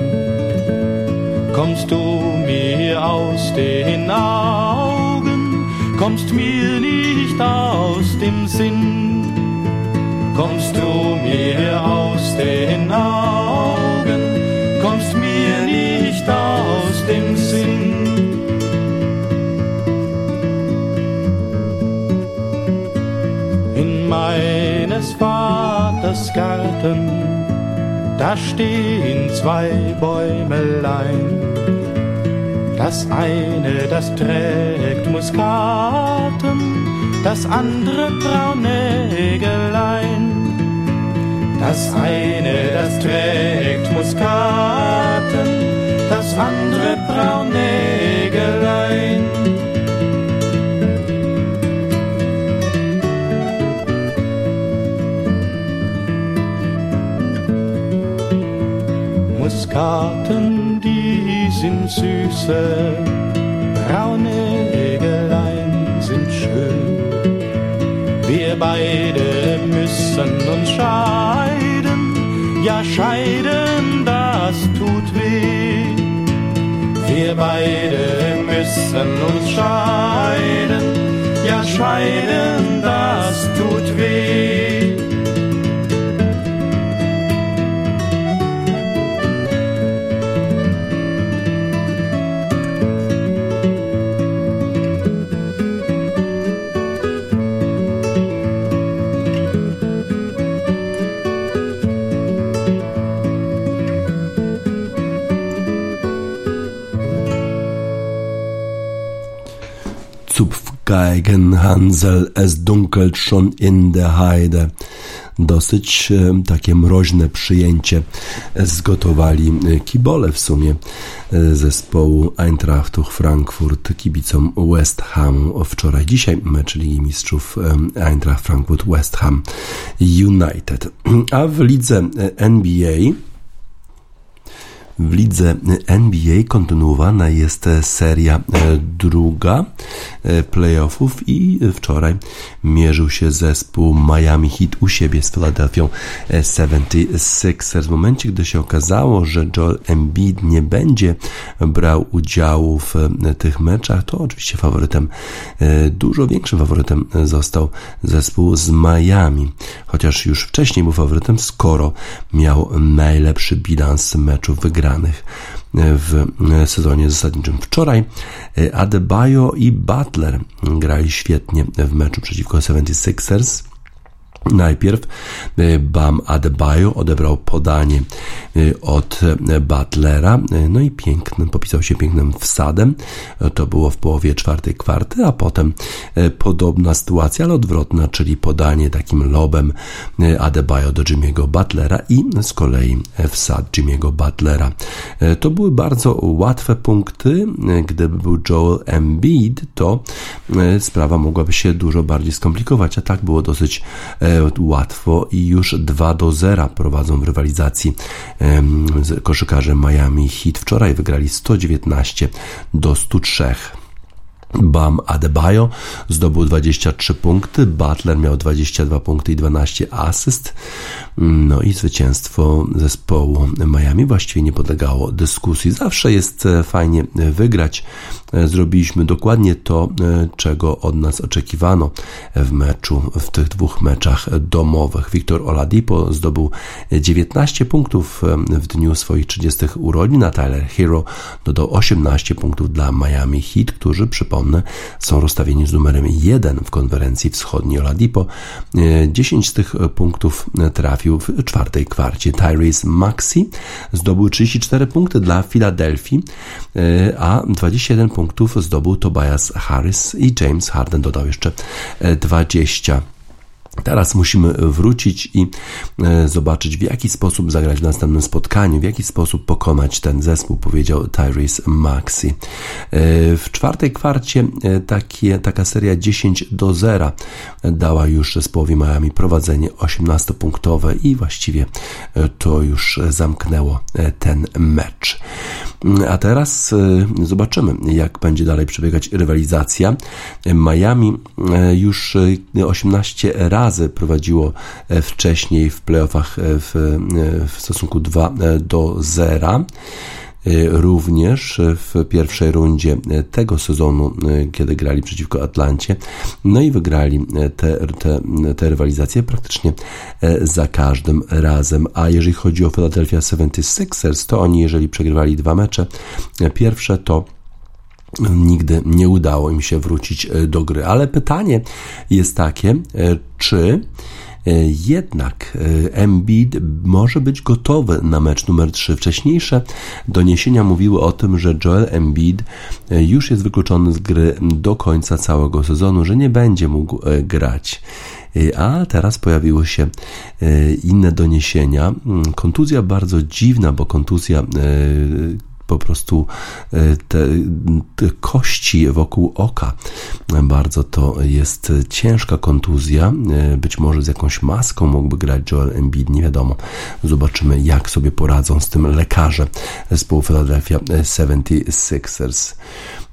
Kommst du mir aus den Augen, kommst mir nicht aus dem Sinn. Kommst du mir aus den Augen, meines Vaters Garten, da stehen zwei Bäumelein. Das eine, das trägt Muskaten, das andere Braunägelein. Das eine, das trägt Muskaten, das andere Braunägelein. Muskaten, die sind süße, Braunägelein sind schön. Wir beide müssen uns scheiden, ja scheiden, das tut weh. Wir beide müssen uns scheiden, ja scheiden, das tut weh. Zupfgeigen, Hansel, es dunkelt schon in der Heide. Dosyć e, takie mroźne przyjęcie zgotowali e, kibole w sumie e, zespołu Eintrachtu Frankfurt kibicom West Ham wczoraj. Dzisiaj mecz Ligi Mistrzów Eintracht Frankfurt West Ham United. A w lidze NBA w lidze NBA kontynuowana jest seria druga playoffów i wczoraj mierzył się zespół Miami Heat u siebie z Philadelphia 76ers. W momencie, gdy się okazało, że Joel Embiid nie będzie brał udziału w tych meczach, to oczywiście faworytem, dużo większym faworytem został zespół z Miami. Chociaż już wcześniej był faworytem, skoro miał najlepszy bilans meczów wygranych w sezonie zasadniczym. Wczoraj Adebayo i Butler grali świetnie w meczu przeciwko 76ers. Najpierw Bam Adebayo odebrał podanie od Butlera, no i pięknym, popisał się pięknym wsadem. To było w połowie czwartej kwarty, a potem podobna sytuacja, ale odwrotna, czyli podanie takim lobem Adebayo do Jimmy'ego Butlera i z kolei wsad Jimmy'ego Butlera. To były bardzo łatwe punkty. Gdyby był Joel Embiid, to sprawa mogłaby się dużo bardziej skomplikować, a tak było dosyć łatwo i już 2 do 0 prowadzą w rywalizacji koszykarze Miami Heat. Wczoraj wygrali 119 do 103. Bam Adebayo zdobył 23 punkty, Butler miał 22 punkty i 12 asyst. No i zwycięstwo zespołu Miami właściwie nie podlegało dyskusji. Zawsze jest e, fajnie wygrać. E, zrobiliśmy dokładnie to, e, czego od nas oczekiwano w meczu, w tych dwóch meczach domowych. Wiktor Oladipo zdobył 19 punktów w dniu swoich 30 urodzin, a Tyler Hero dodał 18 punktów dla Miami Heat, którzy, przypomnę, są rozstawieni z numerem 1 w konferencji wschodniej. Oladipo 10 z tych punktów trafił w czwartej kwarcie. Tyrese Maxi zdobył 34 punkty dla Filadelfii, e, a 21 punktów zdobył Tobias Harris i James Harden dodał jeszcze 20. Teraz musimy wrócić i e, zobaczyć, w jaki sposób zagrać w następnym spotkaniu, w jaki sposób pokonać ten zespół, powiedział Tyrese Maxi. E, w czwartej kwarcie e, takie, taka seria 10 do 0 dała już zespołowi Miami prowadzenie 18-punktowe i właściwie to już zamknęło ten mecz. A teraz zobaczymy, jak będzie dalej przebiegać rywalizacja. Miami już 18 razy razy prowadziło e, wcześniej w playoffach e, w, e, w stosunku 2 do 0 również w pierwszej rundzie tego sezonu, kiedy grali przeciwko Atlancie. No i wygrali te, te, te rywalizacje praktycznie za każdym razem. A jeżeli chodzi o Philadelphia 76ers, to oni, jeżeli przegrywali dwa mecze, pierwsze to nigdy nie udało im się wrócić e, do gry. Ale pytanie jest takie, e, czy e, jednak Embiid może być gotowy na mecz numer 3. Wcześniejsze doniesienia mówiły o tym, że Joel Embiid już jest wykluczony z gry do końca całego sezonu, że nie będzie mógł grać. A teraz pojawiły się inne doniesienia. Mm, kontuzja bardzo dziwna, bo kontuzja po prostu e, te, te kości wokół oka. Bardzo to jest ciężka kontuzja. E, być może z jakąś maską mógłby grać Joel Embiid, nie wiadomo. Zobaczymy, jak sobie poradzą z tym lekarze zespołu Philadelphia 76ers.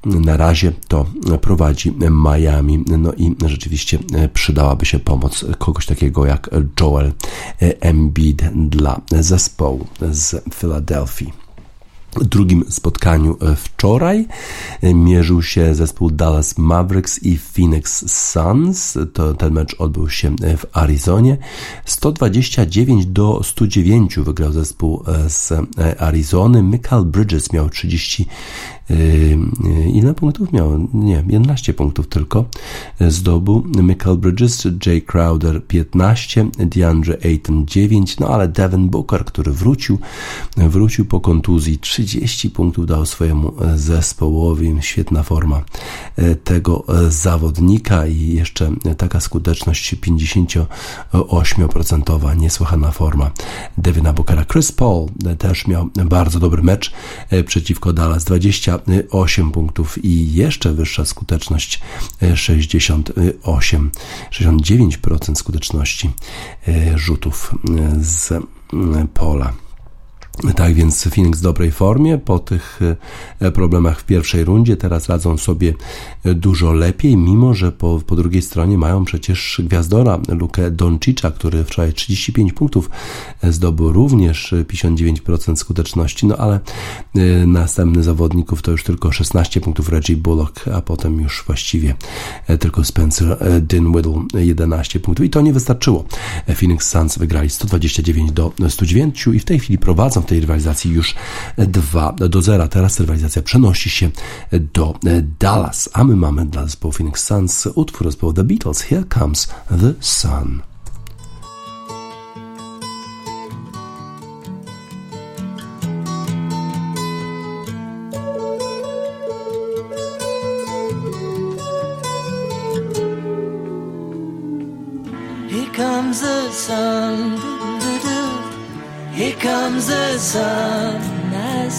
Na razie to prowadzi Miami, no i rzeczywiście przydałaby się pomoc kogoś takiego jak Joel Embiid dla zespołu z Philadelphia drugim spotkaniu e, wczoraj e, mierzył się zespół Dallas Mavericks i Phoenix Suns. To, ten mecz odbył się e, w Arizonie. 129 do 109 wygrał zespół z Arizony. Michael Bridges miał 30 Ile punktów miał? Nie, 11 punktów tylko zdobył. Michael Bridges, Jay Crowder 15, DeAndre Ayton 9, no ale Devin Booker, który wrócił, wrócił po kontuzji, 30 punktów dał swojemu zespołowi. Świetna forma tego zawodnika i jeszcze taka skuteczność 58%, niesłychana forma Devina Bookera. Chris Paul też miał bardzo dobry mecz przeciwko Dallas, 20 28 punktów i jeszcze wyższa skuteczność 68, e, 69% skuteczności e, rzutów e, z pola. Tak więc Phoenix w dobrej formie. Po tych e, problemach w pierwszej rundzie teraz radzą sobie e, dużo lepiej, mimo że po, po drugiej stronie mają przecież gwiazdora Lukę Doncicza, który wczoraj 35 punktów e, zdobył również 59% skuteczności, no ale następny zawodników to już tylko 16 punktów Reggie Bullock, a potem już właściwie tylko Spencer Dinwiddie 11 punktów. I to nie wystarczyło. Phoenix Suns wygrali 129 do 109 i w tej chwili prowadzą tej rywalizacji już 2 do 0. Teraz rywalizacja przenosi się do Dallas, a my mamy dla zespołu Phoenix Suns utwór zespołu The Beatles Here Comes the Sun.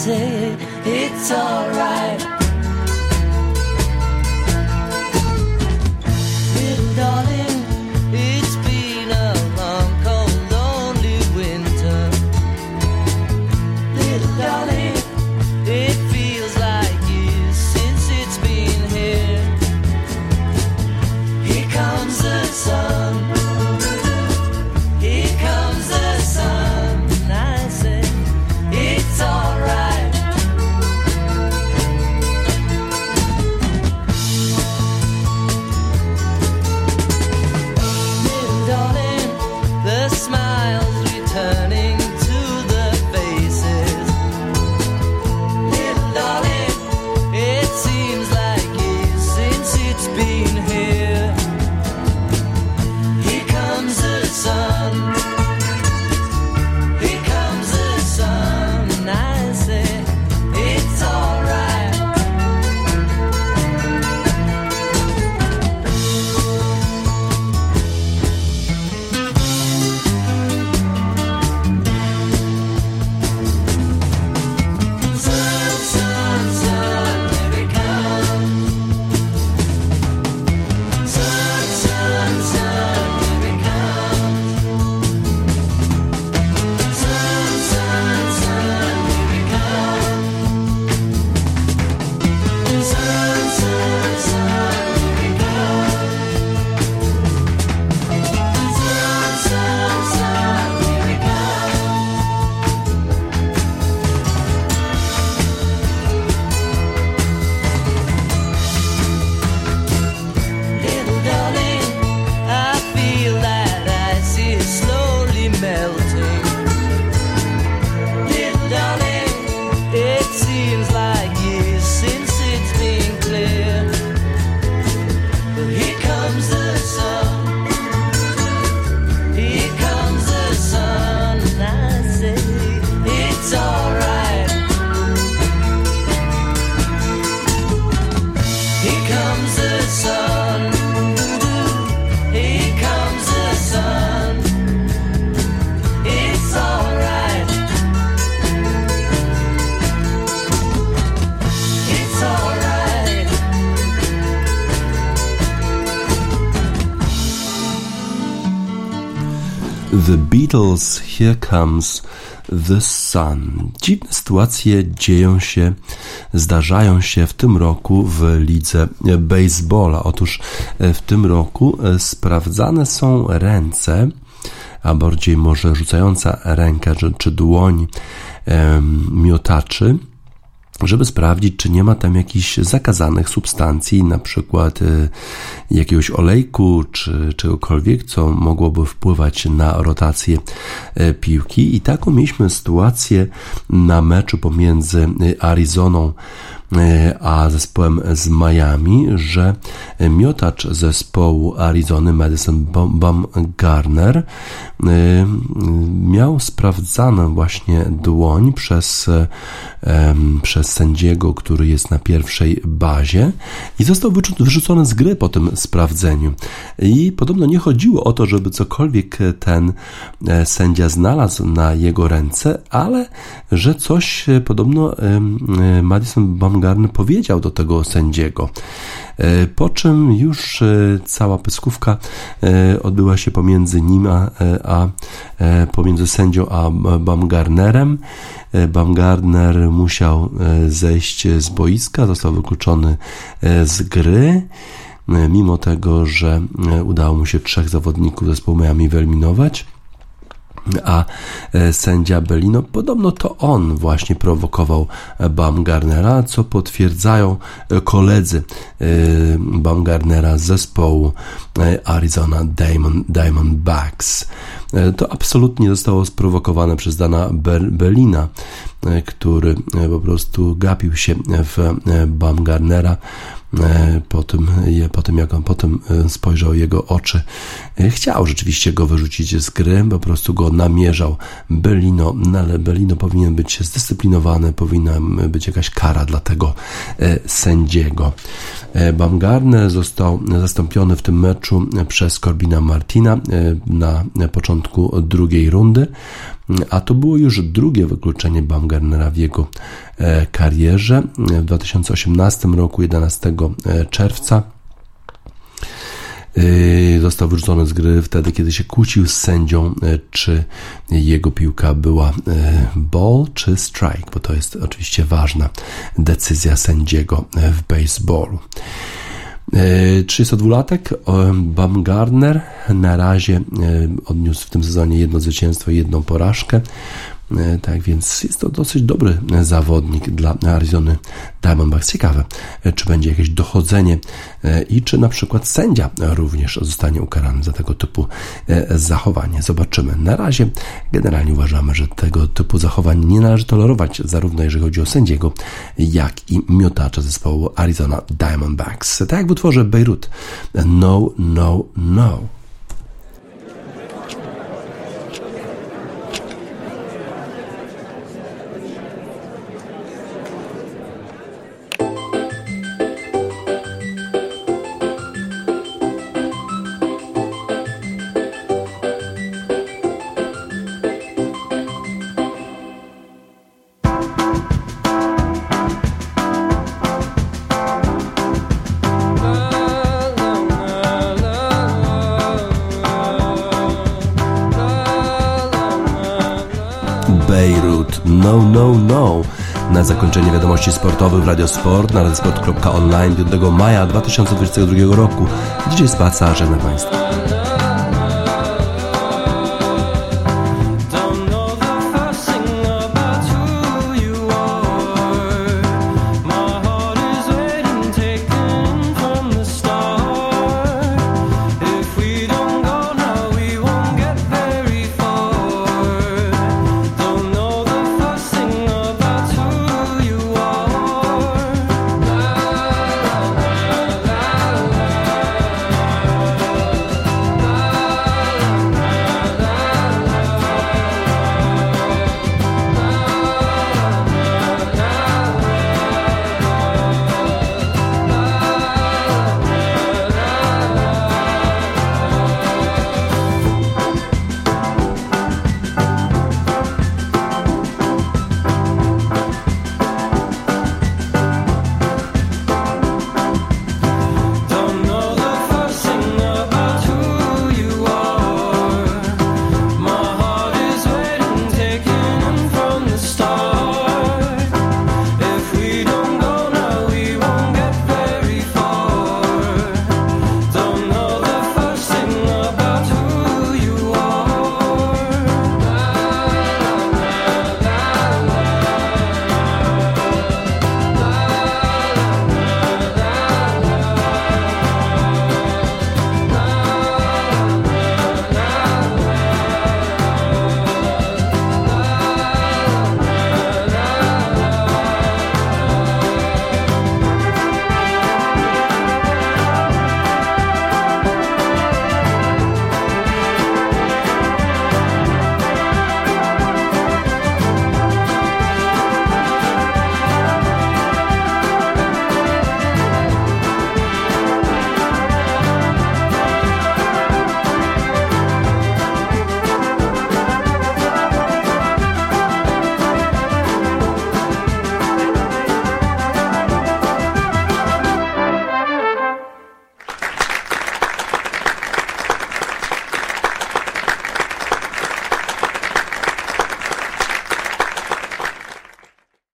Say it's alright. Here Comes the Sun. Dziwne sytuacje dzieją się, zdarzają się w tym roku w lidze baseballa. Otóż e, w tym roku e, sprawdzane są ręce, a bardziej może rzucająca ręka czy, czy dłoń miotaczy żeby sprawdzić, czy nie ma tam jakichś zakazanych substancji, na przykład y, jakiegoś olejku czy czegokolwiek, co mogłoby wpływać na rotację y, piłki. I taką mieliśmy sytuację na meczu pomiędzy Arizoną a zespołem z Miami, że miotacz zespołu Arizony Madison Bumgarner e, miał sprawdzaną właśnie dłoń przez, przez sędziego, który jest na pierwszej bazie i został wyrzucony z gry po tym sprawdzeniu. I podobno nie chodziło o to, żeby cokolwiek ten e, sędzia znalazł na jego ręce, ale że coś podobno Madison Bumgarner Baumgartner powiedział do tego sędziego. E, po czym już e, cała pyskówka e, odbyła się pomiędzy nim a, a pomiędzy sędzią a Baumgartnerem. Baumgartner musiał zejść z boiska, został wykluczony z gry mimo tego, że udało mu się trzech zawodników zespołu Miami wyeliminować a e, sędzia Belino, podobno to on właśnie prowokował Baumgartnera, co potwierdzają e, koledzy e, Baumgartnera z zespołu Arizona Diamond, Diamondbacks. To absolutnie zostało sprowokowane przez Dana Belina, który po prostu gapił się w Baumgartnera po tym, po tym jak on potem e, spojrzał jego oczy, e, chciał rzeczywiście go wyrzucić z gry, po prostu go namierzał Belino, no ale Belino powinien być zdyscyplinowany, powinna być jakaś kara dla tego sędziego. Baumgartner został zastąpiony w tym meczu przez Corbina Martina na początku drugiej rundy a to było już drugie wykluczenie Baumgartnera w jego e, karierze. W 2018 roku, 11 e, czerwca, e, został wyrzucony z gry wtedy, kiedy się kłócił z sędzią, czy jego piłka była ball czy strike, bo to jest oczywiście ważna decyzja sędziego w baseballu. 32-latek e, Baumgartner na razie e, odniósł w tym sezonie jedno zwycięstwo i jedną porażkę. E, tak więc jest to dosyć dobry zawodnik dla Arizony Diamondbacks. Ciekawe, e, czy będzie jakieś dochodzenie e, i czy na przykład sędzia również zostanie ukarany za tego typu zachowanie. Zobaczymy. Na razie generalnie uważamy, że tego typu zachowań nie należy tolerować, zarówno jeżeli chodzi o sędziego, jak i miotacza zespołu Arizona Diamondbacks. Tak jak w utworze Beirut. No, no. No zakończenie wiadomości sportowych w Radio Sport na radiosport.online 5 maja 2022 roku. Spaca, żegnam Państwa.